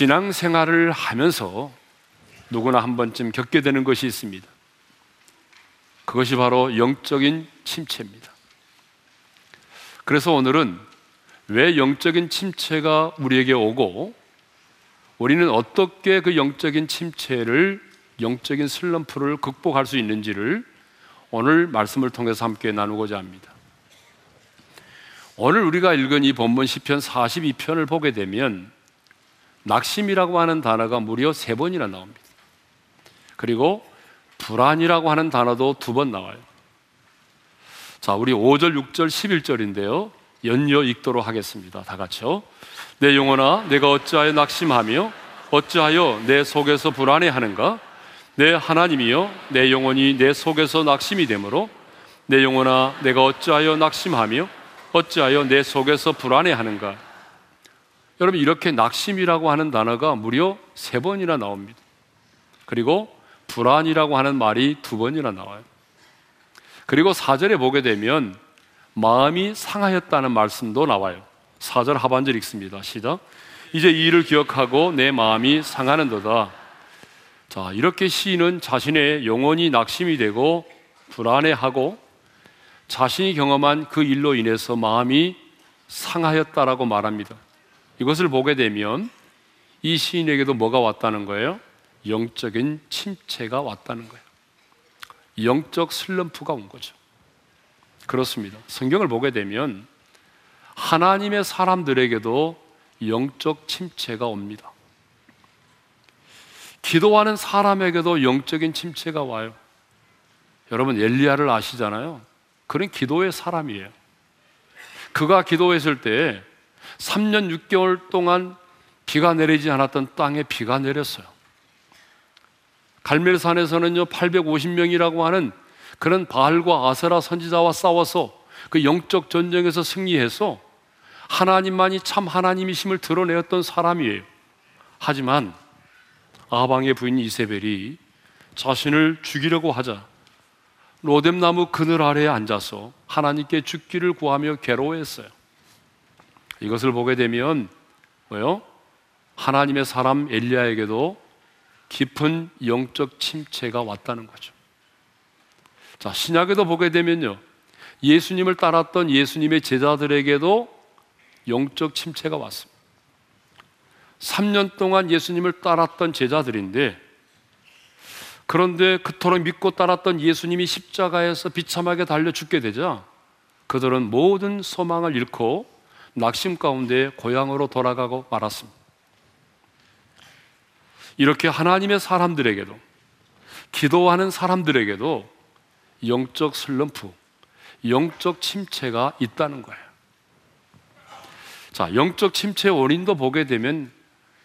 신앙생활을 하면서 누구나 한 번쯤 겪게 되는 것이 있습니다. 그것이 바로 영적인 침체입니다. 그래서 오늘은 왜 영적인 침체가 우리에게 오고 우리는 어떻게 그 영적인 침체를 영적인 슬럼프를 극복할 수 있는지를 오늘 말씀을 통해서 함께 나누고자 합니다. 오늘 우리가 읽은 이 본문 시편 42편을 보게 되면 낙심이라고 하는 단어가 무려 세 번이나 나옵니다. 그리고 불안이라고 하는 단어도 두 번 나와요. 자, 우리 5절, 6절, 11절인데요. 연이어 읽도록 하겠습니다. 다 같이요. 내 영혼아, 내가 어찌하여 낙심하며 어찌하여 내 속에서 불안해하는가? 내 하나님이여, 내 영혼이 내 속에서 낙심이 되므로 내 영혼아, 내가 어찌하여 낙심하며 어찌하여 내 속에서 불안해하는가? 여러분 이렇게 낙심이라고 하는 단어가 무려 세 번이나 나옵니다. 그리고 불안이라고 하는 말이 두 번이나 나와요. 그리고 4절에 보게 되면 마음이 상하였다는 말씀도 나와요. 4절 하반절 읽습니다. 시작. 이제 이 일을 기억하고 내 마음이 상하는도다. 자, 이렇게 시인은 자신의 영혼이 낙심이 되고 불안해하고 자신이 경험한 그 일로 인해서 마음이 상하였다라고 말합니다. 이것을 보게 되면 이 시인에게도 뭐가 왔다는 거예요? 영적인 침체가 왔다는 거예요. 영적 슬럼프가 온 거죠. 그렇습니다. 성경을 보게 되면 하나님의 사람들에게도 영적 침체가 옵니다. 기도하는 사람에게도 영적인 침체가 와요. 여러분 엘리야를 아시잖아요. 그런 기도의 사람이에요. 그가 기도했을 때 3년 6개월 동안 비가 내리지 않았던 땅에 비가 내렸어요. 갈멜산에서는요 850명이라고 하는 그런 바알과 아세라 선지자와 싸워서 그 영적 전쟁에서 승리해서 하나님만이 참 하나님이심을 드러내었던 사람이에요. 하지만 아방의 부인 이세벨이 자신을 죽이려고 하자 로뎀나무 그늘 아래에 앉아서 하나님께 죽기를 구하며 괴로워했어요. 이것을 보게 되면 뭐요? 하나님의 사람 엘리야에게도 깊은 영적 침체가 왔다는 거죠. 자, 신약에도 보게 되면요. 예수님을 따랐던 예수님의 제자들에게도 영적 침체가 왔습니다. 3년 동안 예수님을 따랐던 제자들인데 그런데 그토록 믿고 따랐던 예수님이 십자가에서 비참하게 달려 죽게 되자 그들은 모든 소망을 잃고 낙심 가운데 고향으로 돌아가고 말았습니다. 이렇게 하나님의 사람들에게도 기도하는 사람들에게도 영적 슬럼프, 영적 침체가 있다는 거예요. 자, 영적 침체의 원인도 보게 되면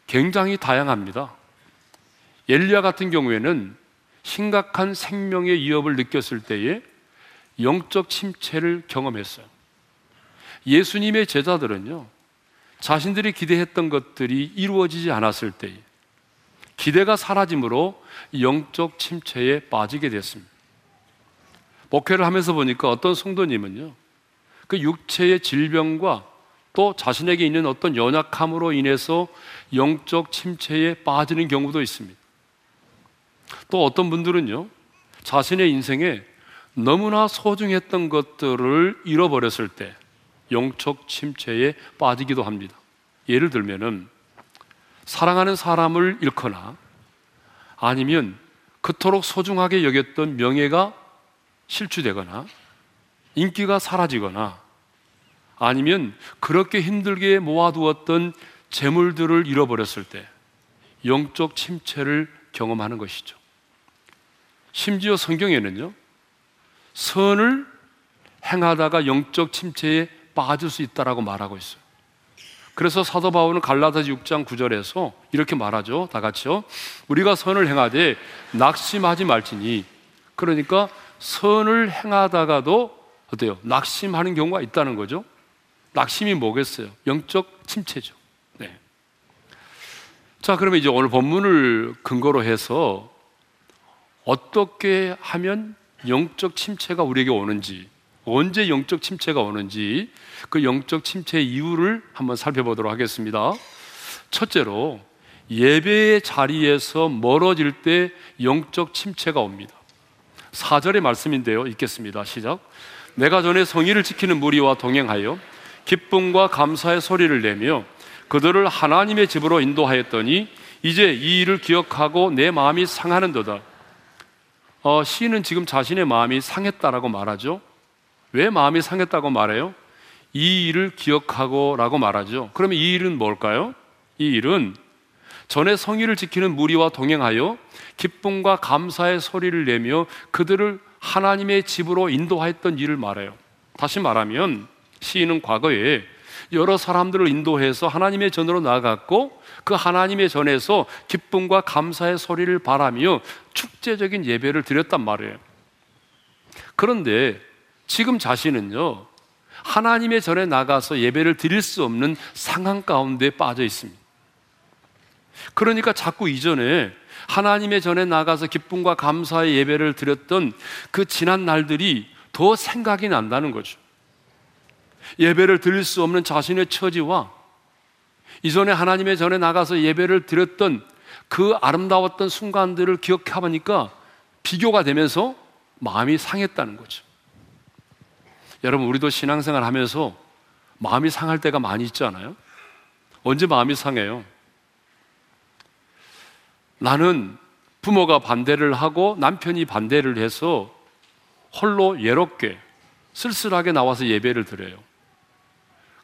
굉장히 다양합니다. 엘리야 같은 경우에는 심각한 생명의 위협을 느꼈을 때에 영적 침체를 경험했어요. 예수님의 제자들은요, 자신들이 기대했던 것들이 이루어지지 않았을 때에 기대가 사라짐으로 영적 침체에 빠지게 됐습니다. 목회를 하면서 보니까 어떤 성도님은요, 그 육체의 질병과 또 자신에게 있는 어떤 연약함으로 인해서 영적 침체에 빠지는 경우도 있습니다. 또 어떤 분들은요, 자신의 인생에 너무나 소중했던 것들을 잃어버렸을 때 영적 침체에 빠지기도 합니다. 예를 들면은 사랑하는 사람을 잃거나 아니면 그토록 소중하게 여겼던 명예가 실추되거나 인기가 사라지거나 아니면 그렇게 힘들게 모아두었던 재물들을 잃어버렸을 때 영적 침체를 경험하는 것이죠. 심지어 성경에는요, 선을 행하다가 영적 침체에 빠질 수 있다라고 말하고 있어요. 그래서 사도 바울은 갈라디아 6장 9절에서 이렇게 말하죠. 다 같이요. 우리가 선을 행하되 낙심하지 말지니 그러니까 선을 행하다가도 어때요? 낙심하는 경우가 있다는 거죠. 낙심이 뭐겠어요? 영적 침체죠. 네. 자, 그러면 이제 오늘 본문을 근거로 해서 어떻게 하면 영적 침체가 우리에게 오는지 언제 영적 침체가 오는지 그 영적 침체의 이유를 한번 살펴보도록 하겠습니다. 첫째로 예배의 자리에서 멀어질 때 영적 침체가 옵니다. 4절의 말씀인데요. 읽겠습니다. 시작. 내가 전에 성의를 지키는 무리와 동행하여 기쁨과 감사의 소리를 내며 그들을 하나님의 집으로 인도하였더니 이제 이 일을 기억하고 내 마음이 상하는도다. 어, 시인은 지금 자신의 마음이 상했다라고 말하죠. 왜 마음이 상했다고 말해요? 이 일을 기억하고 라고 말하죠. 그러면 이 일은 뭘까요? 이 일은 전에 성의를 지키는 무리와 동행하여 기쁨과 감사의 소리를 내며 그들을 하나님의 집으로 인도하였던 일을 말해요. 다시 말하면 시인은 과거에 여러 사람들을 인도해서 하나님의 전으로 나아갔고 그 하나님의 전에서 기쁨과 감사의 소리를 바라며 축제적인 예배를 드렸단 말이에요. 그런데 지금 자신은요, 하나님의 전에 나가서 예배를 드릴 수 없는 상황 가운데 빠져 있습니다. 그러니까 자꾸 이전에 하나님의 전에 나가서 기쁨과 감사의 예배를 드렸던 그 지난 날들이 더 생각이 난다는 거죠. 예배를 드릴 수 없는 자신의 처지와 이전에 하나님의 전에 나가서 예배를 드렸던 그 아름다웠던 순간들을 기억해 보니까 비교가 되면서 마음이 상했다는 거죠. 여러분, 우리도 신앙생활 하면서 마음이 상할 때가 많이 있지 않아요? 언제 마음이 상해요? 나는 부모가 반대를 하고 남편이 반대를 해서 홀로 외롭게 쓸쓸하게 나와서 예배를 드려요.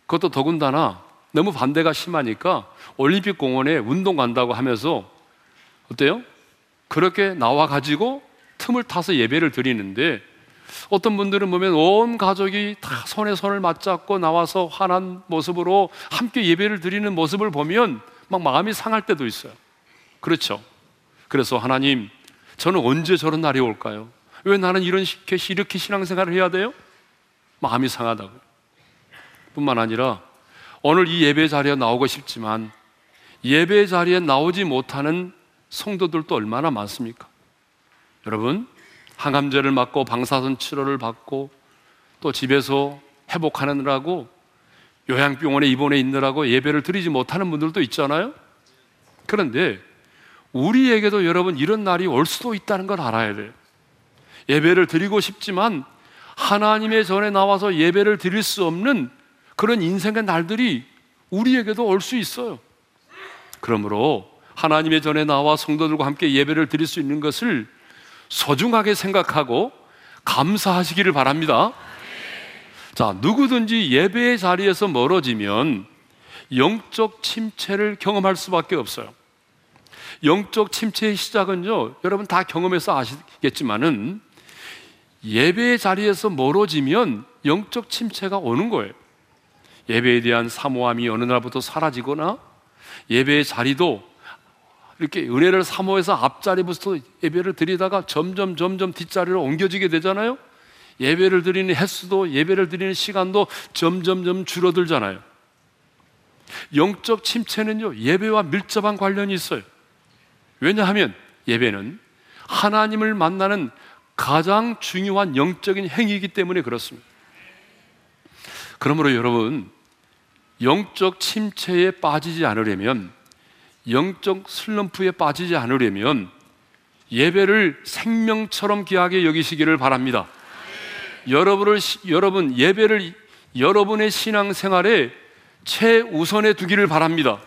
그것도 더군다나 너무 반대가 심하니까 올림픽 공원에 운동 간다고 하면서 어때요? 그렇게 나와 가지고 틈을 타서 예배를 드리는데 어떤 분들은 보면 온 가족이 다 손에 손을 맞잡고 나와서 환한 모습으로 함께 예배를 드리는 모습을 보면 막 마음이 상할 때도 있어요. 그렇죠. 그래서 하나님, 저는 언제 저런 날이 올까요? 왜 나는 이런 이렇게 신앙생활을 해야 돼요? 마음이 상하다고요. 뿐만 아니라 오늘 이 예배 자리에 나오고 싶지만 예배 자리에 나오지 못하는 성도들도 얼마나 많습니까? 여러분, 항암제를 맞고 방사선 치료를 받고 또 집에서 회복하느라고 요양병원에 입원해 있느라고 예배를 드리지 못하는 분들도 있잖아요. 그런데 우리에게도 여러분 이런 날이 올 수도 있다는 걸 알아야 돼요. 예배를 드리고 싶지만 하나님의 전에 나와서 예배를 드릴 수 없는 그런 인생의 날들이 우리에게도 올 수 있어요. 그러므로 하나님의 전에 나와 성도들과 함께 예배를 드릴 수 있는 것을 소중하게 생각하고 감사하시기를 바랍니다. 자, 누구든지 예배의 자리에서 멀어지면 영적 침체를 경험할 수밖에 없어요. 영적 침체의 시작은요, 여러분 다 경험해서 아시겠지만은 예배의 자리에서 멀어지면 영적 침체가 오는 거예요. 예배에 대한 사모함이 어느 날부터 사라지거나 예배의 자리도 이렇게 은혜를 사모해서 앞자리부터 예배를 드리다가 점점 점점 뒷자리로 옮겨지게 되잖아요. 예배를 드리는 횟수도 예배를 드리는 시간도 점점점 줄어들잖아요. 영적 침체는요, 예배와 밀접한 관련이 있어요. 왜냐하면 예배는 하나님을 만나는 가장 중요한 영적인 행위이기 때문에 그렇습니다. 그러므로 여러분, 영적 침체에 빠지지 않으려면, 영적 슬럼프에 빠지지 않으려면, 예배를 생명처럼 귀하게 여기시기를 바랍니다. 여러분을, 여러분, 예배를 여러분의 신앙생활에 최우선에 두기를 바랍니다.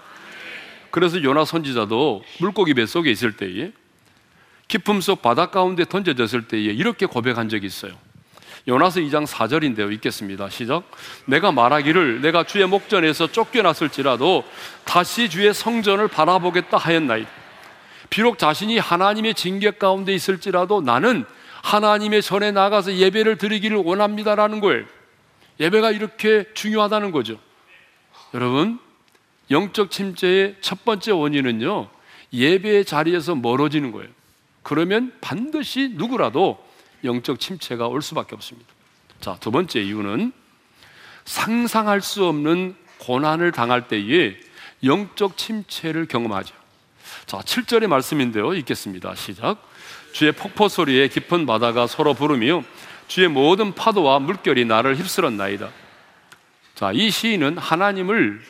그래서 요나 선지자도 물고기 뱃속에 있을 때에 깊음 속 바다 가운데 던져졌을 때에 이렇게 고백한 적이 있어요. 요나서 2장 4절인데요. 읽겠습니다. 시작. 내가 말하기를 내가 주의 목전에서 쫓겨났을지라도 다시 주의 성전을 바라보겠다 하였나이. 비록 자신이 하나님의 징계 가운데 있을지라도 나는 하나님의 전에 나가서 예배를 드리기를 원합니다라는 거예요. 예배가 이렇게 중요하다는 거죠. 여러분, 영적 침체의 첫 번째 원인은요, 예배의 자리에서 멀어지는 거예요. 그러면 반드시 누구라도 영적 침체가 올 수밖에 없습니다. 자, 두 번째 이유는 상상할 수 없는 고난을 당할 때에 영적 침체를 경험하죠. 자, 7절의 말씀인데요. 읽겠습니다. 시작. 주의 폭포 소리에 깊은 바다가 서로 부르며 주의 모든 파도와 물결이 나를 휩쓸었나이다. 자, 이 시인은 하나님을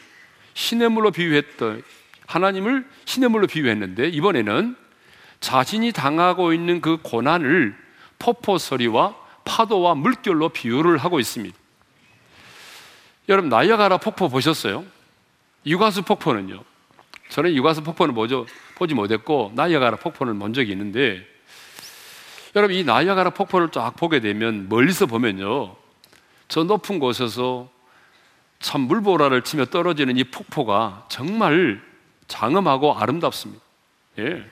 시냇물로 비유했던 하나님을 시냇물로 비유했는데 이번에는 자신이 당하고 있는 그 고난을 폭포 소리와 파도와 물결로 비유를 하고 있습니다. 여러분 나이아가라 폭포 보셨어요? 유가수 폭포는요. 저는 유가수 폭포는 보죠, 보지 못했고 나이아가라 폭포는 본 적이 있는데 여러분 이 나이아가라 폭포를 쫙 보게 되면 멀리서 보면요. 저 높은 곳에서 참 물보라를 치며 떨어지는 이 폭포가 정말 장엄하고 아름답습니다. 예.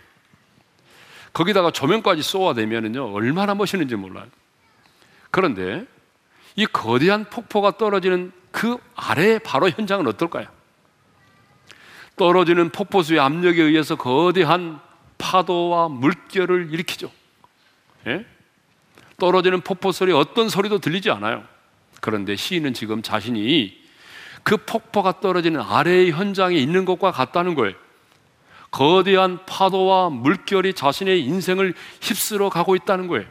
거기다가 조명까지 쏘아대면은요, 얼마나 멋있는지 몰라요. 그런데 이 거대한 폭포가 떨어지는 그 아래 바로 현장은 어떨까요? 떨어지는 폭포수의 압력에 의해서 거대한 파도와 물결을 일으키죠. 예? 떨어지는 폭포 소리 어떤 소리도 들리지 않아요. 그런데 시인은 지금 자신이 그 폭포가 떨어지는 아래의 현장에 있는 것과 같다는 거예요. 거대한 파도와 물결이 자신의 인생을 휩쓸어 가고 있다는 거예요.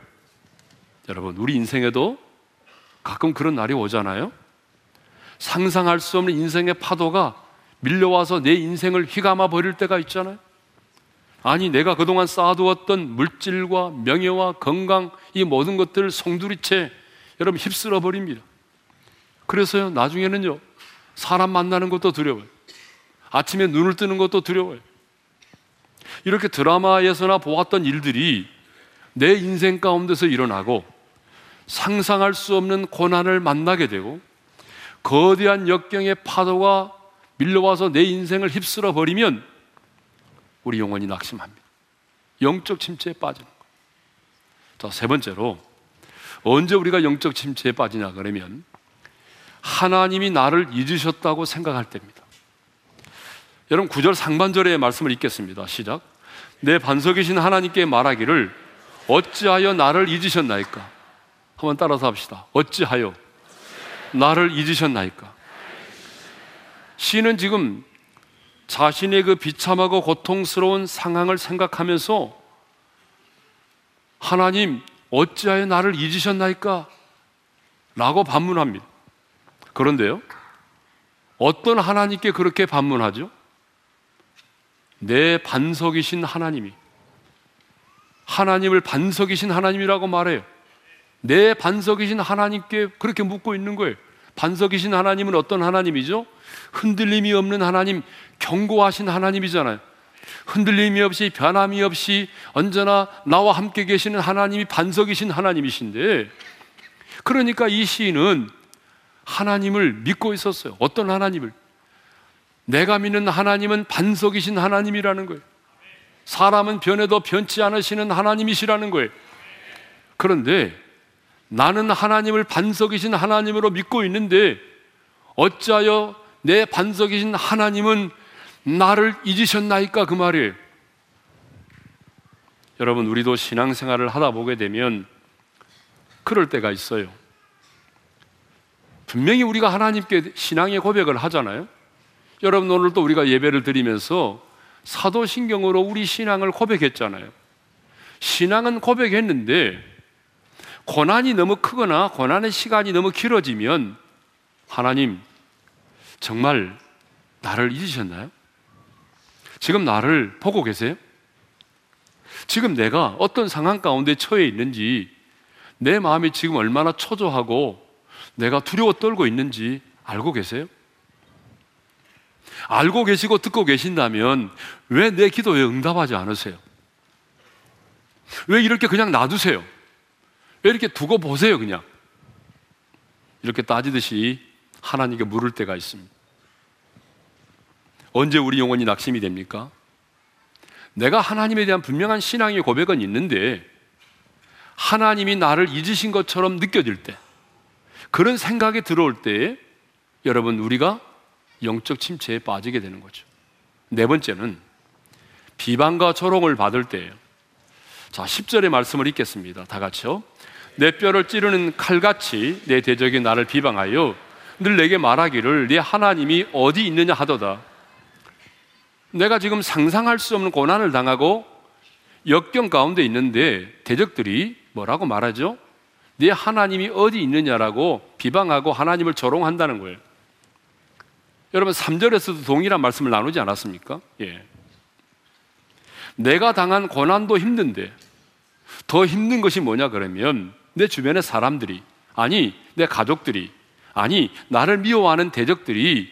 여러분, 우리 인생에도 가끔 그런 날이 오잖아요. 상상할 수 없는 인생의 파도가 밀려와서 내 인생을 휘감아 버릴 때가 있잖아요. 아니, 내가 그동안 쌓아두었던 물질과 명예와 건강, 이 모든 것들을 송두리째 여러분 휩쓸어 버립니다. 그래서요, 나중에는요, 사람 만나는 것도 두려워요. 아침에 눈을 뜨는 것도 두려워요. 이렇게 드라마에서나 보았던 일들이 내 인생 가운데서 일어나고 상상할 수 없는 고난을 만나게 되고 거대한 역경의 파도가 밀려와서 내 인생을 휩쓸어 버리면 우리 영혼이 낙심합니다. 영적 침체에 빠지는 거예요. 자, 세 번째로 언제 우리가 영적 침체에 빠지냐 그러면 하나님이 나를 잊으셨다고 생각할 때입니다. 여러분 구절 상반절의 말씀을 읽겠습니다. 시작. 내 반석이신 하나님께 말하기를 어찌하여 나를 잊으셨나이까? 한번 따라서 합시다. 어찌하여 나를 잊으셨나이까? 시는 지금 자신의 그 비참하고 고통스러운 상황을 생각하면서 하나님 어찌하여 나를 잊으셨나이까? 라고 반문합니다. 그런데요, 어떤 하나님께 그렇게 반문하죠? 내 반석이신 하나님이. 하나님을 반석이신 하나님이라고 말해요. 내 반석이신 하나님께 그렇게 묻고 있는 거예요. 반석이신 하나님은 어떤 하나님이죠? 흔들림이 없는 하나님, 견고하신 하나님이잖아요. 흔들림이 없이 변함이 없이 언제나 나와 함께 계시는 하나님이 반석이신 하나님이신데 그러니까 이 시인은 하나님을 믿고 있었어요. 어떤 하나님을? 내가 믿는 하나님은 반석이신 하나님이라는 거예요. 사람은 변해도 변치 않으시는 하나님이시라는 거예요. 그런데 나는 하나님을 반석이신 하나님으로 믿고 있는데 어찌하여 내 반석이신 하나님은 나를 잊으셨나이까 그 말이에요. 여러분 우리도 신앙생활을 하다 보게 되면 그럴 때가 있어요. 분명히 우리가 하나님께 신앙의 고백을 하잖아요. 여러분 오늘 또 우리가 예배를 드리면서 사도신경으로 우리 신앙을 고백했잖아요. 신앙은 고백했는데 고난이 너무 크거나 고난의 시간이 너무 길어지면 하나님 정말 나를 잊으셨나요? 지금 나를 보고 계세요? 지금 내가 어떤 상황 가운데 처해 있는지 내 마음이 지금 얼마나 초조하고 내가 두려워 떨고 있는지 알고 계세요? 알고 계시고 듣고 계신다면 왜 내 기도에 응답하지 않으세요? 왜 이렇게 그냥 놔두세요? 왜 이렇게 두고 보세요, 그냥? 이렇게 따지듯이 하나님께 물을 때가 있습니다. 언제 우리 영혼이 낙심이 됩니까? 내가 하나님에 대한 분명한 신앙의 고백은 있는데 하나님이 나를 잊으신 것처럼 느껴질 때 그런 생각이 들어올 때 여러분 우리가 영적 침체에 빠지게 되는 거죠. 네 번째는 비방과 조롱을 받을 때예요. 자, 10절의 말씀을 읽겠습니다. 다 같이요. 내 뼈를 찌르는 칼같이 내 대적이 나를 비방하여 늘 내게 말하기를 네 하나님이 어디 있느냐 하도다. 내가 지금 상상할 수 없는 고난을 당하고 역경 가운데 있는데 대적들이 뭐라고 말하죠? 네 하나님이 어디 있느냐라고 비방하고 하나님을 조롱한다는 거예요. 여러분 3절에서도 동일한 말씀을 나누지 않았습니까? 예. 내가 당한 고난도 힘든데 더 힘든 것이 뭐냐 그러면 내 주변의 사람들이 아니 내 가족들이 아니 나를 미워하는 대적들이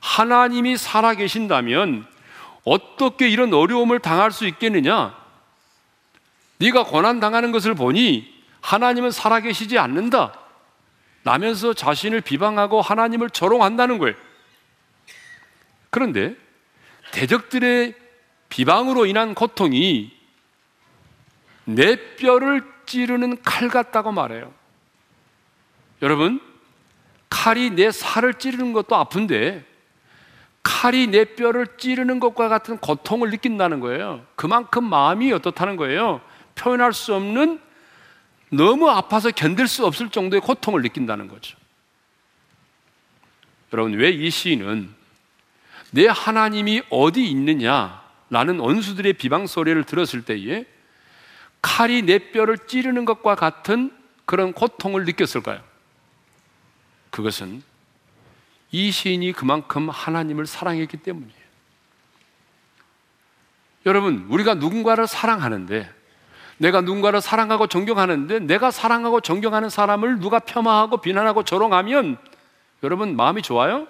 하나님이 살아계신다면 어떻게 이런 어려움을 당할 수 있겠느냐? 네가 고난 당하는 것을 보니 하나님은 살아계시지 않는다. 라면서 자신을 비방하고 하나님을 조롱한다는 거예요. 그런데 대적들의 비방으로 인한 고통이 내 뼈를 찌르는 칼 같다고 말해요. 여러분, 칼이 내 살을 찌르는 것도 아픈데 칼이 내 뼈를 찌르는 것과 같은 고통을 느낀다는 거예요. 그만큼 마음이 어떻다는 거예요. 표현할 수 없는 너무 아파서 견딜 수 없을 정도의 고통을 느낀다는 거죠. 여러분, 왜 이 시인은 내 하나님이 어디 있느냐라는 원수들의 비방 소리를 들었을 때에 칼이 내 뼈를 찌르는 것과 같은 그런 고통을 느꼈을까요? 그것은 이 시인이 그만큼 하나님을 사랑했기 때문이에요. 여러분, 우리가 누군가를 사랑하는데 내가 누군가를 사랑하고 존경하는데 내가 사랑하고 존경하는 사람을 누가 폄하하고 비난하고 조롱하면 여러분 마음이 좋아요?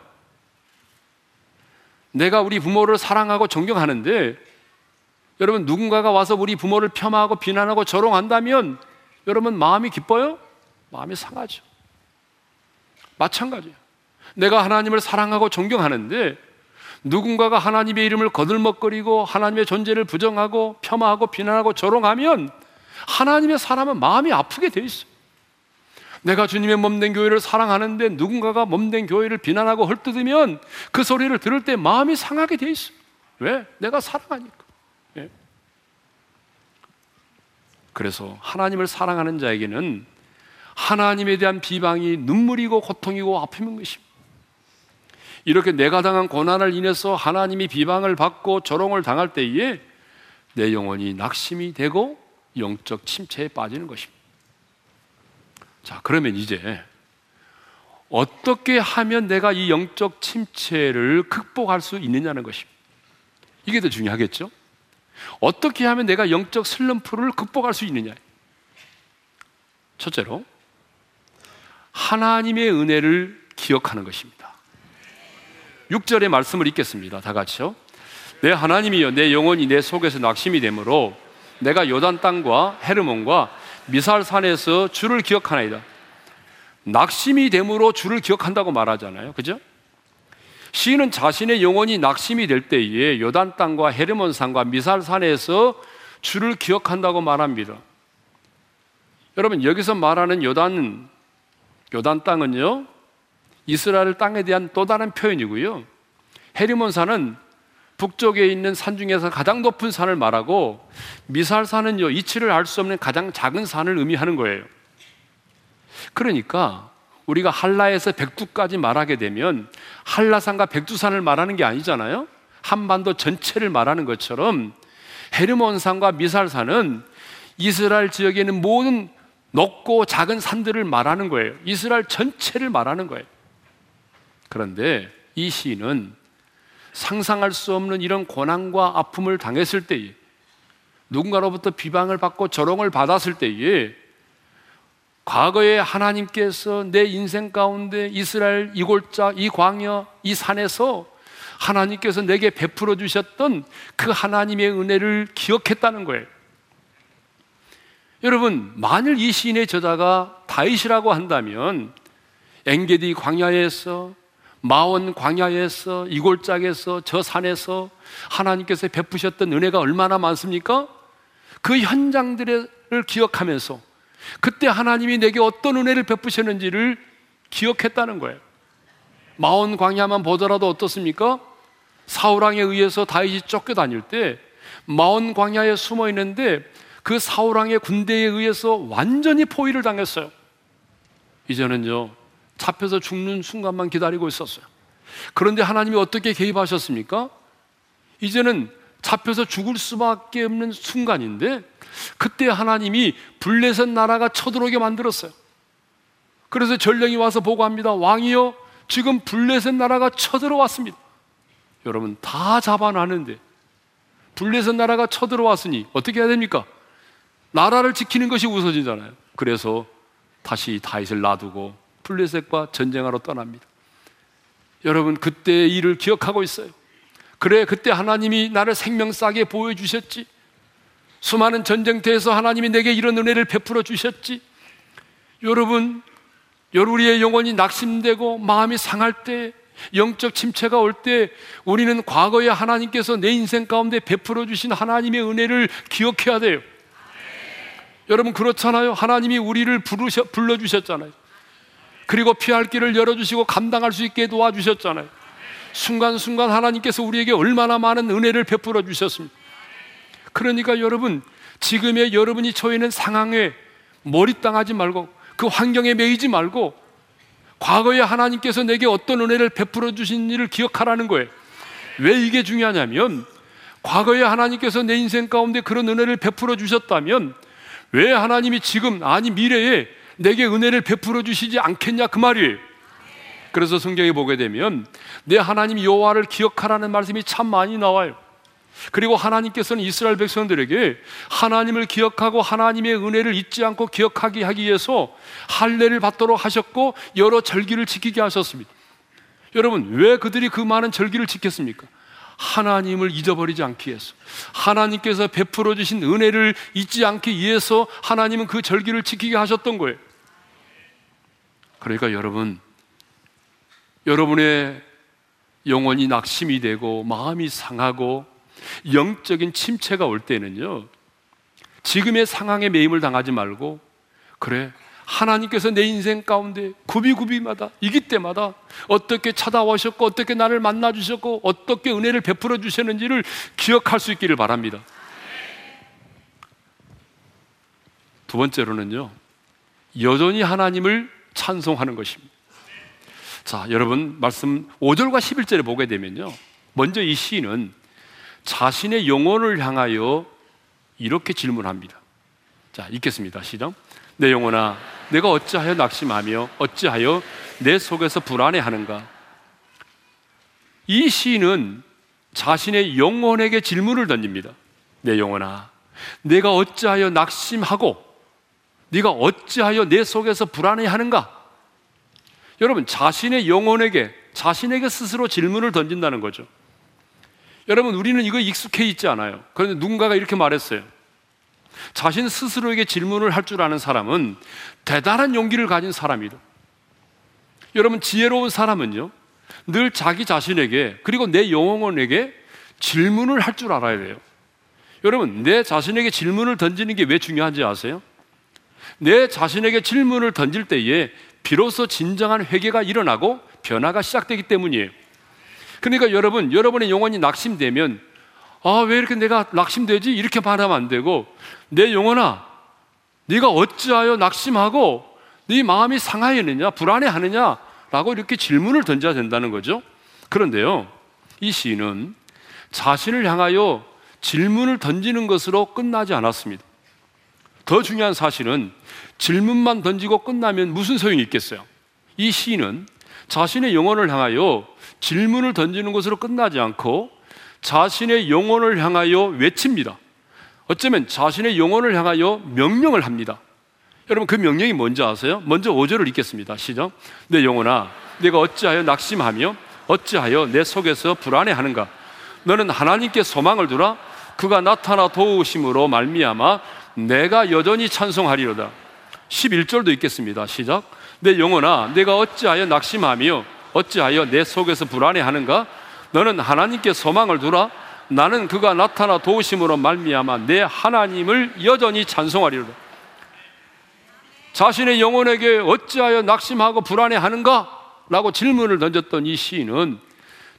내가 우리 부모를 사랑하고 존경하는데 여러분 누군가가 와서 우리 부모를 폄하하고 비난하고 조롱한다면 여러분 마음이 기뻐요? 마음이 상하죠. 마찬가지예요. 내가 하나님을 사랑하고 존경하는데 누군가가 하나님의 이름을 거들먹거리고 하나님의 존재를 부정하고 폄하하고 비난하고 조롱하면 하나님의 사람은 마음이 아프게 돼 있어요. 내가 주님의 몸된 교회를 사랑하는데 누군가가 몸된 교회를 비난하고 헐뜯으면 그 소리를 들을 때 마음이 상하게 돼 있어요. 왜? 내가 사랑하니까. 예. 그래서 하나님을 사랑하는 자에게는 하나님에 대한 비방이 눈물이고 고통이고 아픔인 것입니다. 이렇게 내가 당한 고난을 인해서 하나님이 비방을 받고 조롱을 당할 때에 내 영혼이 낙심이 되고 영적 침체에 빠지는 것입니다. 자, 그러면 이제 어떻게 하면 내가 이 영적 침체를 극복할 수 있느냐는 것입니다. 이게 더 중요하겠죠? 어떻게 하면 내가 영적 슬럼프를 극복할 수 있느냐? 첫째로, 하나님의 은혜를 기억하는 것입니다. 6절의 말씀을 읽겠습니다. 다 같이요. 내 하나님이여 내 영혼이 내 속에서 낙심이 되므로 내가 요단 땅과 헤르몬과 미살산에서 주를 기억하나이다. 낙심이 됨으로 주를 기억한다고 말하잖아요. 그죠? 시인은 자신의 영혼이 낙심이 될 때에 요단 땅과 헤르몬 산과 미살 산에서 주를 기억한다고 말합니다. 여러분 여기서 말하는 요단 요단 땅은요 이스라엘 땅에 대한 또 다른 표현이고요. 헤르몬 산은 북쪽에 있는 산 중에서 가장 높은 산을 말하고 미살산은요 이치를 알 수 없는 가장 작은 산을 의미하는 거예요. 그러니까 우리가 한라에서 백두까지 말하게 되면 한라산과 백두산을 말하는 게 아니잖아요. 한반도 전체를 말하는 것처럼 헤르몬산과 미살산은 이스라엘 지역에 있는 모든 높고 작은 산들을 말하는 거예요. 이스라엘 전체를 말하는 거예요. 그런데 이 시인은 상상할 수 없는 이런 고난과 아픔을 당했을 때에 누군가로부터 비방을 받고 조롱을 받았을 때에 과거에 하나님께서 내 인생 가운데 이스라엘 이 골짜, 이 광야, 이 산에서 하나님께서 내게 베풀어 주셨던 그 하나님의 은혜를 기억했다는 거예요. 여러분, 만일 이 시인의 저자가 다윗이라고 한다면 엥게디 광야에서 마원 광야에서 이골짝에서 저 산에서 하나님께서 베푸셨던 은혜가 얼마나 많습니까? 그 현장들을 기억하면서 그때 하나님이 내게 어떤 은혜를 베푸셨는지를 기억했다는 거예요. 마온 광야만 보더라도 어떻습니까? 사우랑에 의해서 다윗이 쫓겨다닐 때 마온 광야에 숨어 있는데 그 사우랑의 군대에 의해서 완전히 포위를 당했어요. 이제는요 잡혀서 죽는 순간만 기다리고 있었어요. 그런데 하나님이 어떻게 개입하셨습니까? 이제는 잡혀서 죽을 수밖에 없는 순간인데 그때 하나님이 블레셋 나라가 쳐들어오게 만들었어요. 그래서 전령이 와서 보고합니다. 왕이여 지금 블레셋 나라가 쳐들어왔습니다. 여러분 다 잡아놨는데 블레셋 나라가 쳐들어왔으니 어떻게 해야 됩니까? 나라를 지키는 것이 우선이잖아요. 그래서 다시 다윗을 놔두고 블레셋과 전쟁하러 떠납니다. 여러분 그때의 일을 기억하고 있어요. 그래 그때 하나님이 나를 생명싸게 보여 주셨지. 수많은 전쟁터에서 하나님이 내게 이런 은혜를 베풀어 주셨지. 여러분, 우리의 영혼이 낙심되고 마음이 상할 때, 영적 침체가 올 때, 우리는 과거에 하나님께서 내 인생 가운데 베풀어 주신 하나님의 은혜를 기억해야 돼요. 여러분, 그렇잖아요. 하나님이 우리를 부르셔, 불러 주셨잖아요. 그리고 피할 길을 열어주시고 감당할 수 있게 도와주셨잖아요. 순간순간 하나님께서 우리에게 얼마나 많은 은혜를 베풀어 주셨습니다. 그러니까 여러분, 지금의 여러분이 처해 있는 상황에 몰입당하지 말고 그 환경에 매이지 말고 과거에 하나님께서 내게 어떤 은혜를 베풀어 주신 일을 기억하라는 거예요. 왜 이게 중요하냐면 과거에 하나님께서 내 인생 가운데 그런 은혜를 베풀어 주셨다면 왜 하나님이 지금 아니 미래에 내게 은혜를 베풀어 주시지 않겠냐 그 말이에요. 그래서 성경에 보게 되면 내 하나님 여호와를 기억하라는 말씀이 참 많이 나와요. 그리고 하나님께서는 이스라엘 백성들에게 하나님을 기억하고 하나님의 은혜를 잊지 않고 기억하게 하기 위해서 할례를 받도록 하셨고 여러 절기를 지키게 하셨습니다. 여러분, 왜 그들이 그 많은 절기를 지켰습니까? 하나님을 잊어버리지 않기 위해서. 하나님께서 베풀어 주신 은혜를 잊지 않기 위해서 하나님은 그 절기를 지키게 하셨던 거예요. 그러니까 여러분, 여러분의 영혼이 낙심이 되고 마음이 상하고 영적인 침체가 올 때는요, 지금의 상황에 매임을 당하지 말고, 그래, 하나님께서 내 인생 가운데 구비구비마다, 이기 때마다 어떻게 찾아오셨고, 어떻게 나를 만나 주셨고, 어떻게 은혜를 베풀어 주셨는지를 기억할 수 있기를 바랍니다. 두 번째로는요, 여전히 하나님을 찬송하는 것입니다. 자, 여러분, 말씀 5절과 11절에 보게 되면요, 먼저 이 시인은 자신의 영혼을 향하여 이렇게 질문합니다. 자, 읽겠습니다. 시작. 내 영혼아, 내가 어찌하여 낙심하며 어찌하여 내 속에서 불안해하는가? 이 시인은 자신의 영혼에게 질문을 던집니다. 내 영혼아, 내가 어찌하여 낙심하고 네가 어찌하여 내 속에서 불안해하는가? 여러분, 자신의 영혼에게 자신에게 스스로 질문을 던진다는 거죠. 여러분, 우리는 이거 익숙해 있지 않아요. 그런데 누군가가 이렇게 말했어요. 자신 스스로에게 질문을 할 줄 아는 사람은 대단한 용기를 가진 사람이다. 여러분, 지혜로운 사람은요, 늘 자기 자신에게, 그리고 내 영혼에게 질문을 할 줄 알아야 돼요. 여러분, 내 자신에게 질문을 던지는 게 왜 중요한지 아세요? 내 자신에게 질문을 던질 때에 비로소 진정한 회개가 일어나고 변화가 시작되기 때문이에요. 그러니까 여러분, 여러분의 영혼이 낙심되면 아, 왜 이렇게 내가 낙심되지? 이렇게 말하면 안 되고 내 영혼아, 네가 어찌하여 낙심하고 네 마음이 상하였느냐, 불안해하느냐? 라고 이렇게 질문을 던져야 된다는 거죠. 그런데요, 이 시인은 자신을 향하여 질문을 던지는 것으로 끝나지 않았습니다. 더 중요한 사실은 질문만 던지고 끝나면 무슨 소용이 있겠어요? 이 시인은 자신의 영혼을 향하여 질문을 던지는 것으로 끝나지 않고 자신의 영혼을 향하여 외칩니다. 어쩌면 자신의 영혼을 향하여 명령을 합니다. 여러분 그 명령이 뭔지 아세요? 먼저 5절을 읽겠습니다. 시작. 내 영혼아 내가 어찌하여 낙심하며 어찌하여 내 속에서 불안해하는가? 너는 하나님께 소망을 두라. 그가 나타나 도우심으로 말미암아 내가 여전히 찬송하리로다. 11절도 읽겠습니다. 시작. 내 영혼아 내가 어찌하여 낙심하며 어찌하여 내 속에서 불안해하는가? 너는 하나님께 소망을 두라. 나는 그가 나타나 도우심으로 말미암아 내 하나님을 여전히 찬송하리로다. 자신의 영혼에게 어찌하여 낙심하고 불안해하는가? 라고 질문을 던졌던 이 시인은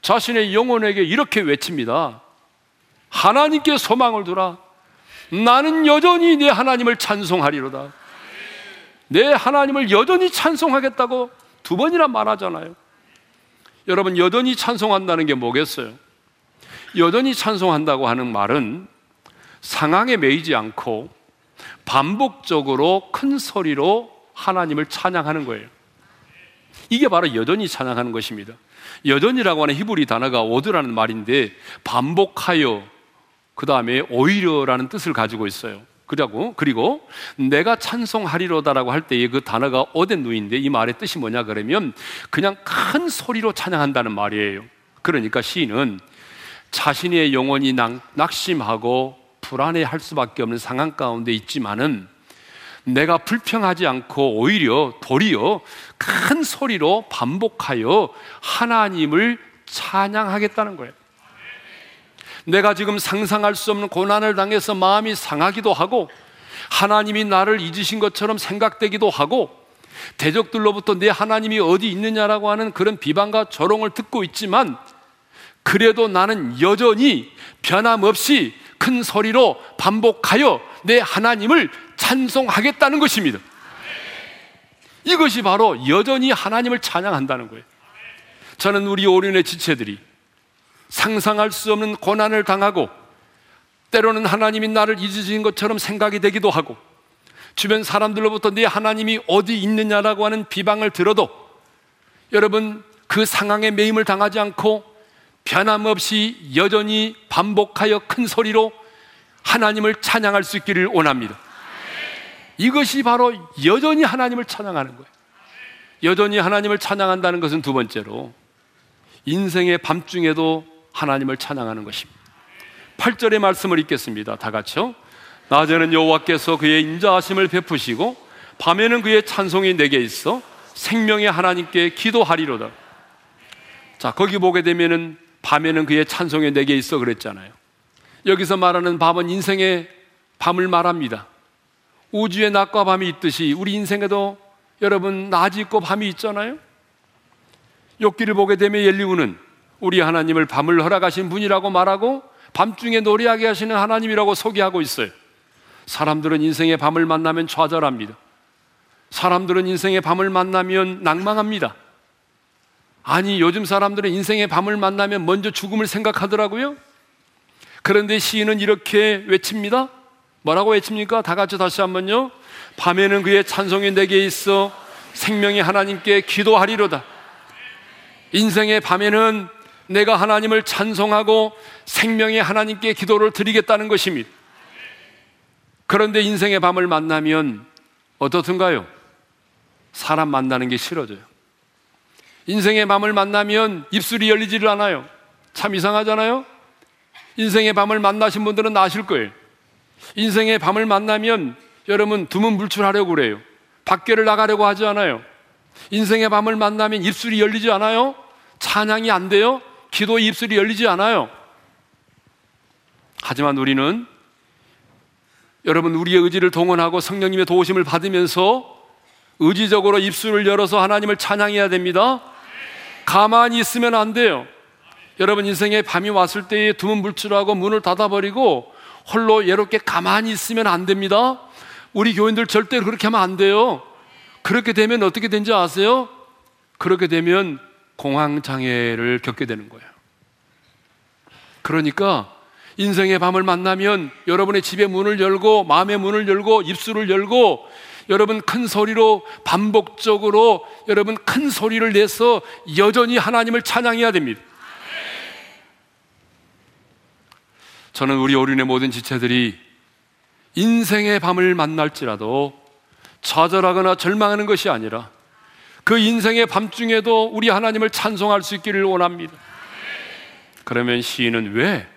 자신의 영혼에게 이렇게 외칩니다. 하나님께 소망을 두라. 나는 여전히 내 하나님을 찬송하리로다. 내 하나님을 여전히 찬송하겠다고 두 번이나 말하잖아요. 여러분, 여전히 찬송한다는 게 뭐겠어요? 여전히 찬송한다고 하는 말은 상황에 매이지 않고 반복적으로 큰 소리로 하나님을 찬양하는 거예요. 이게 바로 여전히 찬양하는 것입니다. 여전이라고 하는 히브리 단어가 오드라는 말인데 반복하여 그 다음에 오히려라는 뜻을 가지고 있어요. 그리고 그리고 내가 찬송하리로다라고 할 때의 그 단어가 오덴 누인데 이 말의 뜻이 뭐냐 그러면 그냥 큰 소리로 찬양한다는 말이에요. 그러니까 시인은 자신의 영혼이 낙심하고 불안해할 수밖에 없는 상황 가운데 있지만은 내가 불평하지 않고 오히려 도리어 큰 소리로 반복하여 하나님을 찬양하겠다는 거예요. 내가 지금 상상할 수 없는 고난을 당해서 마음이 상하기도 하고 하나님이 나를 잊으신 것처럼 생각되기도 하고 대적들로부터 내 하나님이 어디 있느냐라고 하는 그런 비방과 조롱을 듣고 있지만 그래도 나는 여전히 변함없이 큰 소리로 반복하여 내 하나님을 찬송하겠다는 것입니다. 이것이 바로 여전히 하나님을 찬양한다는 거예요. 저는 우리 오륜의 지체들이 상상할 수 없는 고난을 당하고 때로는 하나님이 나를 잊으신 것처럼 생각이 되기도 하고 주변 사람들로부터 네 하나님이 어디 있느냐라고 하는 비방을 들어도 여러분 그 상황에 매임을 당하지 않고 변함없이 여전히 반복하여 큰 소리로 하나님을 찬양할 수 있기를 원합니다. 이것이 바로 여전히 하나님을 찬양하는 거예요. 여전히 하나님을 찬양한다는 것은 두 번째로 인생의 밤중에도 하나님을 찬양하는 것입니다. 8절의 말씀을 읽겠습니다. 다 같이요. 낮에는 여호와께서 그의 인자하심을 베푸시고 밤에는 그의 찬송이 내게 있어 생명의 하나님께 기도하리로다. 자, 거기 보게 되면은 밤에는 그의 찬송이 내게 있어 그랬잖아요. 여기서 말하는 밤은 인생의 밤을 말합니다. 우주의 낮과 밤이 있듯이 우리 인생에도 여러분 낮이 있고 밤이 있잖아요. 욥기를 보게 되면 엘리우는 우리 하나님을 밤을 허락하신 분이라고 말하고 밤중에 노래하게 하시는 하나님이라고 소개하고 있어요. 사람들은 인생의 밤을 만나면 좌절합니다. 사람들은 인생의 밤을 만나면 낭망합니다. 아니, 요즘 사람들은 인생의 밤을 만나면 먼저 죽음을 생각하더라고요. 그런데 시인은 이렇게 외칩니다. 뭐라고 외칩니까? 다 같이 다시 한번요. 밤에는 그의 찬송이 내게 있어 생명의 하나님께 기도하리로다. 인생의 밤에는 내가 하나님을 찬송하고 생명의 하나님께 기도를 드리겠다는 것입니다. 그런데 인생의 밤을 만나면 어떻든가요? 사람 만나는 게 싫어져요. 인생의 밤을 만나면 입술이 열리지를 않아요. 참 이상하잖아요? 인생의 밤을 만나신 분들은 아실 거예요. 인생의 밤을 만나면 여러분 두문 불출하려고 그래요. 밖에를 나가려고 하지 않아요. 인생의 밤을 만나면 입술이 열리지 않아요. 찬양이 안 돼요. 기도의 입술이 열리지 않아요. 하지만 우리는 여러분 우리의 의지를 동원하고 성령님의 도우심을 받으면서 의지적으로 입술을 열어서 하나님을 찬양해야 됩니다. 가만히 있으면 안 돼요. 여러분 인생에 밤이 왔을 때에 두문 불출하고 문을 닫아버리고 홀로 예롭게 가만히 있으면 안 됩니다. 우리 교인들 절대 그렇게 하면 안 돼요. 그렇게 되면 어떻게 된지 아세요? 그렇게 되면 공황 장애를 겪게 되는 거예요. 그러니까 인생의 밤을 만나면 여러분의 집의 문을 열고 마음의 문을 열고 입술을 열고 여러분 큰 소리로 반복적으로 여러분 큰 소리를 내서 여전히 하나님을 찬양해야 됩니다. 저는 우리 어린의 모든 지체들이 인생의 밤을 만날지라도 좌절하거나 절망하는 것이 아니라 그 인생의 밤중에도 우리 하나님을 찬송할 수 있기를 원합니다. 그러면 시인은 왜,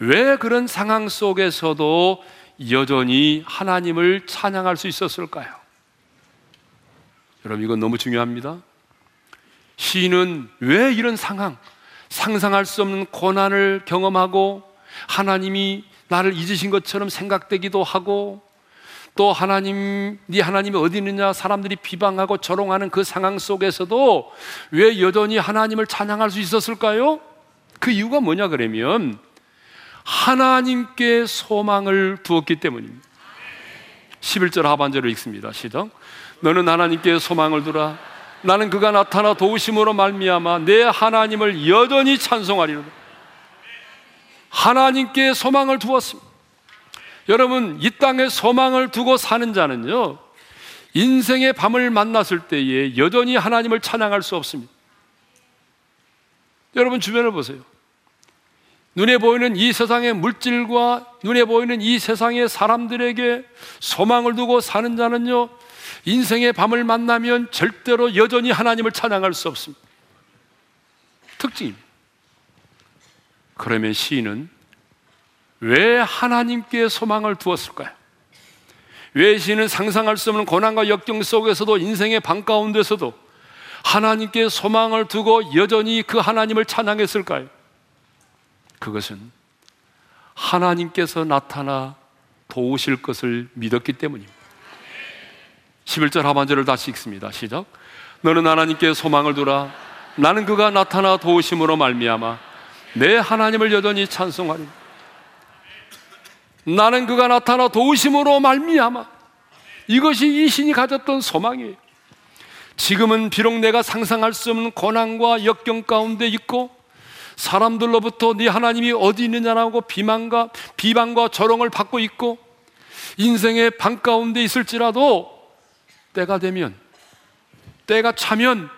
왜 그런 상황 속에서도 여전히 하나님을 찬양할 수 있었을까요? 여러분, 이건 너무 중요합니다. 시인은 왜 이런 상황, 상상할 수 없는 고난을 경험하고 하나님이 나를 잊으신 것처럼 생각되기도 하고 또 하나님, 네 하나님이 어디 있느냐 사람들이 비방하고 조롱하는 그 상황 속에서도 왜 여전히 하나님을 찬양할 수 있었을까요? 그 이유가 뭐냐 그러면 하나님께 소망을 두었기 때문입니다. 11절 하반절을 읽습니다. 시작. 너는 하나님께 소망을 두라. 나는 그가 나타나 도우심으로 말미암아 내 하나님을 여전히 찬송하리로다. 하나님께 소망을 두었습니다. 여러분, 이 땅에 소망을 두고 사는 자는요, 인생의 밤을 만났을 때에 여전히 하나님을 찬양할 수 없습니다. 여러분 주변을 보세요. 눈에 보이는 이 세상의 물질과 눈에 보이는 이 세상의 사람들에게 소망을 두고 사는 자는요, 인생의 밤을 만나면 절대로 여전히 하나님을 찬양할 수 없습니다. 특징입니다. 그러면 시인은 왜 하나님께 소망을 두었을까요? 왜 시인은 상상할 수 없는 고난과 역경 속에서도 인생의 방 가운데서도 하나님께 소망을 두고 여전히 그 하나님을 찬양했을까요? 그것은 하나님께서 나타나 도우실 것을 믿었기 때문입니다. 11절 하반절을 다시 읽습니다. 시작. 너는 하나님께 소망을 두라. 나는 그가 나타나 도우심으로 말미암아 내 하나님을 여전히 찬송하리. 나는 그가 나타나 도우심으로 말미암아 이것이 이 신이 가졌던 소망이에요. 지금은 비록 내가 상상할 수 없는 고난과 역경 가운데 있고 사람들로부터 네 하나님이 어디 있느냐라고 비만과 비방과 조롱을 받고 있고 인생의 방 가운데 있을지라도 때가 되면 때가 차면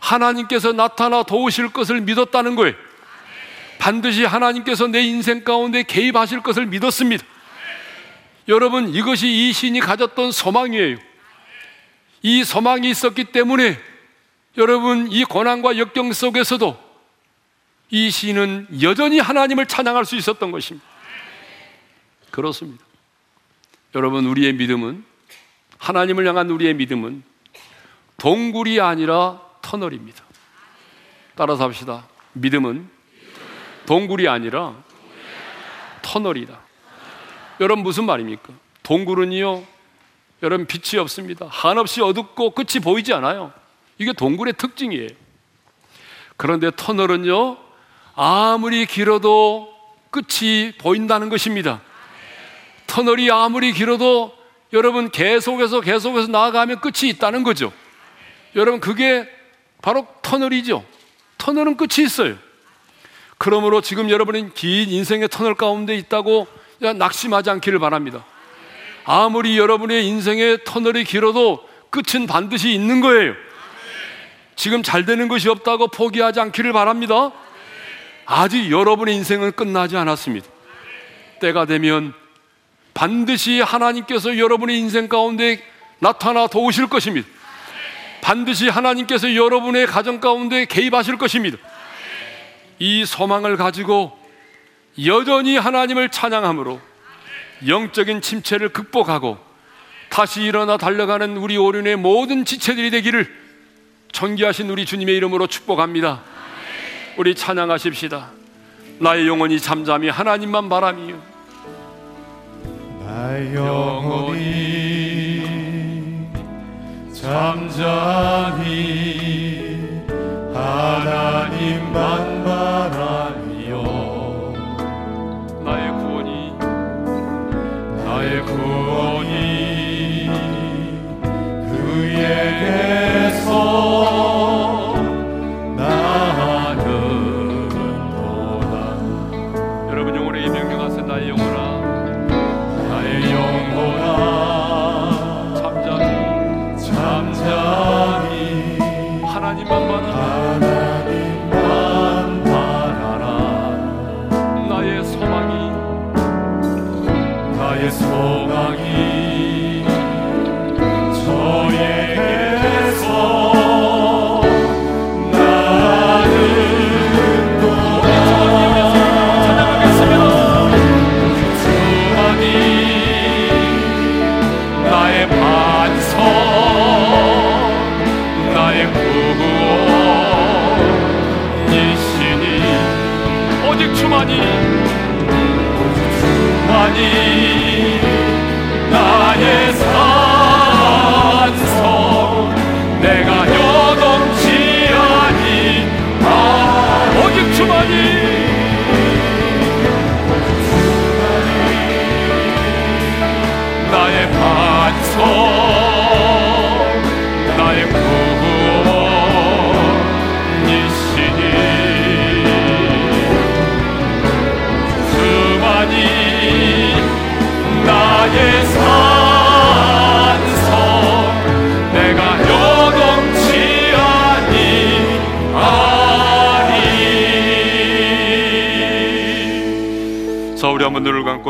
하나님께서 나타나 도우실 것을 믿었다는 거예요. 반드시 하나님께서 내 인생 가운데 개입하실 것을 믿었습니다. 여러분, 이것이 이 신이 가졌던 소망이에요. 이 소망이 있었기 때문에 여러분, 이 고난과 역경 속에서도 이 신은 여전히 하나님을 찬양할 수 있었던 것입니다. 그렇습니다. 여러분, 우리의 믿음은, 하나님을 향한 우리의 믿음은 동굴이 아니라 터널입니다. 따라서 합시다. 믿음은 동굴이 아니라 터널이다. 여러분 무슨 말입니까? 동굴은요, 여러분 빛이 없습니다. 한없이 어둡고 끝이 보이지 않아요. 이게 동굴의 특징이에요. 그런데 터널은요, 아무리 길어도 끝이 보인다는 것입니다. 터널이 아무리 길어도 여러분 계속해서 계속해서 나아가면 끝이 있다는 거죠. 여러분 그게 바로 터널이죠. 터널은 끝이 있어요. 그러므로 지금 여러분은 긴 인생의 터널 가운데 있다고 낙심하지 않기를 바랍니다. 아무리 여러분의 인생의 터널이 길어도 끝은 반드시 있는 거예요. 지금 잘 되는 것이 없다고 포기하지 않기를 바랍니다. 아직 여러분의 인생은 끝나지 않았습니다. 때가 되면 반드시 하나님께서 여러분의 인생 가운데 나타나 도우실 것입니다. 반드시 하나님께서 여러분의 가정 가운데 개입하실 것입니다. 이 소망을 가지고 여전히 하나님을 찬양함으로 영적인 침체를 극복하고 다시 일어나 달려가는 우리 오륜의 모든 지체들이 되기를 존귀하신 우리 주님의 이름으로 축복합니다. 우리 찬양하십시다. 나의 영혼이 잠잠히 하나님만 바라며 나의 영혼이 잠잠히 하나님만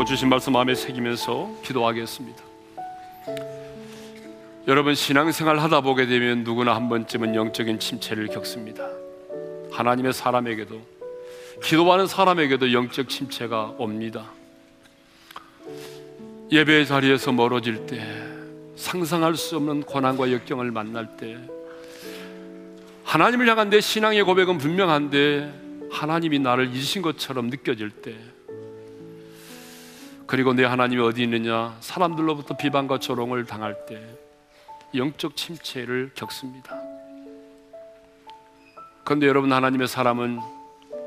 감고 주신 말씀 마음에 새기면서 기도하겠습니다. 여러분 신앙생활 하다 보게 되면 누구나 한 번쯤은 영적인 침체를 겪습니다. 하나님의 사람에게도 기도하는 사람에게도 영적 침체가 옵니다. 예배 자리에서 멀어질 때 상상할 수 없는 고난과 역경을 만날 때 하나님을 향한 내 신앙의 고백은 분명한데 하나님이 나를 잊으신 것처럼 느껴질 때 그리고 내 하나님이 어디 있느냐 사람들로부터 비방과 조롱을 당할 때 영적 침체를 겪습니다. 그런데 여러분 하나님의 사람은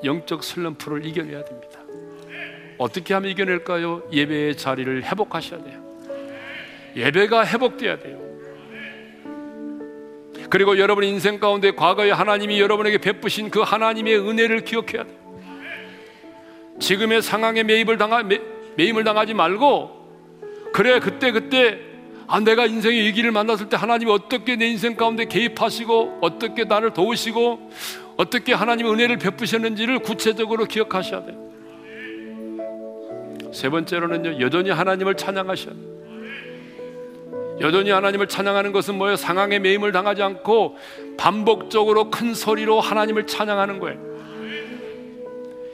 영적 슬럼프를 이겨내야 됩니다. 어떻게 하면 이겨낼까요? 예배의 자리를 회복하셔야 돼요. 예배가 회복돼야 돼요. 그리고 여러분 인생 가운데 과거에 하나님이 여러분에게 베푸신 그 하나님의 은혜를 기억해야 돼요. 지금의 상황에 매입을 당하, 매, 매임을 당하지 말고 그래 그때 그때 아 내가 인생의 위기를 만났을 때 하나님이 어떻게 내 인생 가운데 개입하시고 어떻게 나를 도우시고 어떻게 하나님의 은혜를 베푸셨는지를 구체적으로 기억하셔야 돼요. 세 번째로는요 여전히 하나님을 찬양하셔야 돼요. 여전히 하나님을 찬양하는 것은 뭐예요? 상황에 매임을 당하지 않고 반복적으로 큰 소리로 하나님을 찬양하는 거예요.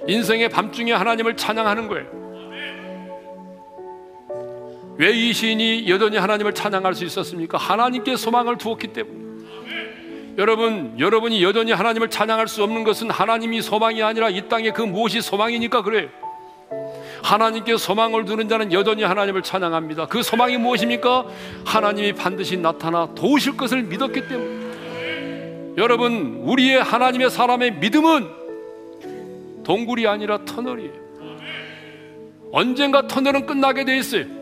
인생의 밤중에 하나님을 찬양하는 거예요. 왜 이 시인이 여전히 하나님을 찬양할 수 있었습니까? 하나님께 소망을 두었기 때문에. 여러분, 여러분이 여전히 하나님을 찬양할 수 없는 것은 하나님이 소망이 아니라 이 땅에 그 무엇이 소망이니까 그래요. 하나님께 소망을 두는 자는 여전히 하나님을 찬양합니다. 그 소망이 무엇입니까? 하나님이 반드시 나타나 도우실 것을 믿었기 때문에. 여러분, 우리의 하나님의 사람의 믿음은 동굴이 아니라 터널이에요. 언젠가 터널은 끝나게 돼 있어요.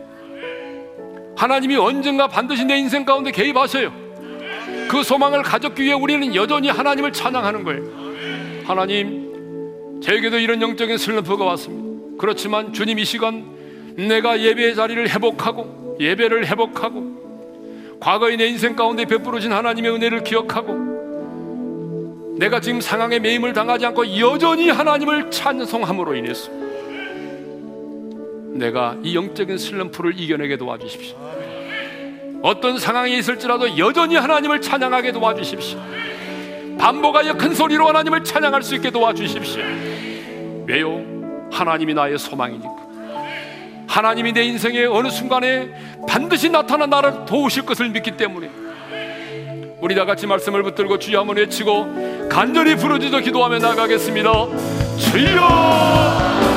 하나님이 언젠가 반드시 내 인생 가운데 개입하셔요. 그 소망을 가졌기 위해 우리는 여전히 하나님을 찬양하는 거예요. 하나님, 저에게도 이런 영적인 슬럼프가 왔습니다. 그렇지만 주님 이 시간 내가 예배의 자리를 회복하고 예배를 회복하고 과거의 내 인생 가운데 베풀어진 하나님의 은혜를 기억하고 내가 지금 상황에 매임을 당하지 않고 여전히 하나님을 찬송함으로 인해서 내가 이 영적인 슬럼프를 이겨내게 도와주십시오. 어떤 상황에 있을지라도 여전히 하나님을 찬양하게 도와주십시오. 반복하여 큰 소리로 하나님을 찬양할 수 있게 도와주십시오. 왜요? 하나님이 나의 소망이니까. 하나님이 내 인생의 어느 순간에 반드시 나타나 나를 도우실 것을 믿기 때문에 우리 다 같이 말씀을 붙들고 주여 한번 외치고 간절히 부르짖어 기도하며 나가겠습니다. 주여!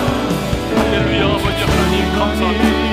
감사합니다.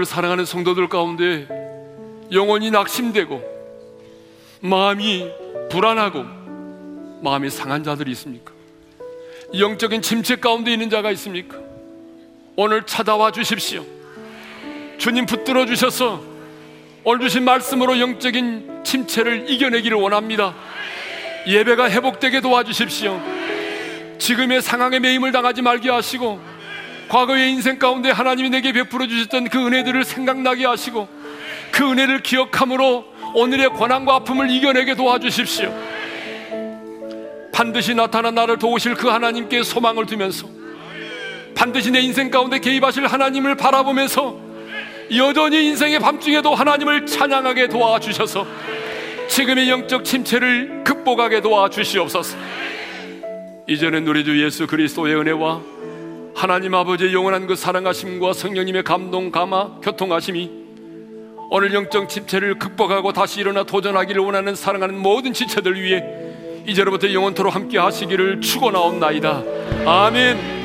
오늘 사랑하는 성도들 가운데 영혼이 낙심되고 마음이 불안하고 마음이 상한 자들이 있습니까? 영적인 침체 가운데 있는 자가 있습니까? 오늘 찾아와 주십시오. 주님 붙들어 주셔서 오늘 주신 말씀으로 영적인 침체를 이겨내기를 원합니다. 예배가 회복되게 도와주십시오. 지금의 상황에 매임을 당하지 말게 하시고 과거의 인생 가운데 하나님이 내게 베풀어 주셨던 그 은혜들을 생각나게 하시고 그 은혜를 기억함으로 오늘의 고난과 아픔을 이겨내게 도와주십시오. 반드시 나타나 나를 도우실 그 하나님께 소망을 두면서 반드시 내 인생 가운데 개입하실 하나님을 바라보면서 여전히 인생의 밤중에도 하나님을 찬양하게 도와주셔서 지금의 영적 침체를 극복하게 도와주시옵소서. 이전에 우리 주 예수 그리스도의 은혜와 하나님 아버지의 영원한 그 사랑하심과 성령님의 감동, 감화, 교통하심이 오늘 영적 침체를 극복하고 다시 일어나 도전하기를 원하는 사랑하는 모든 지체들 위해 이제로부터 영원토록 함께 하시기를 축원하옵나이다. 아멘.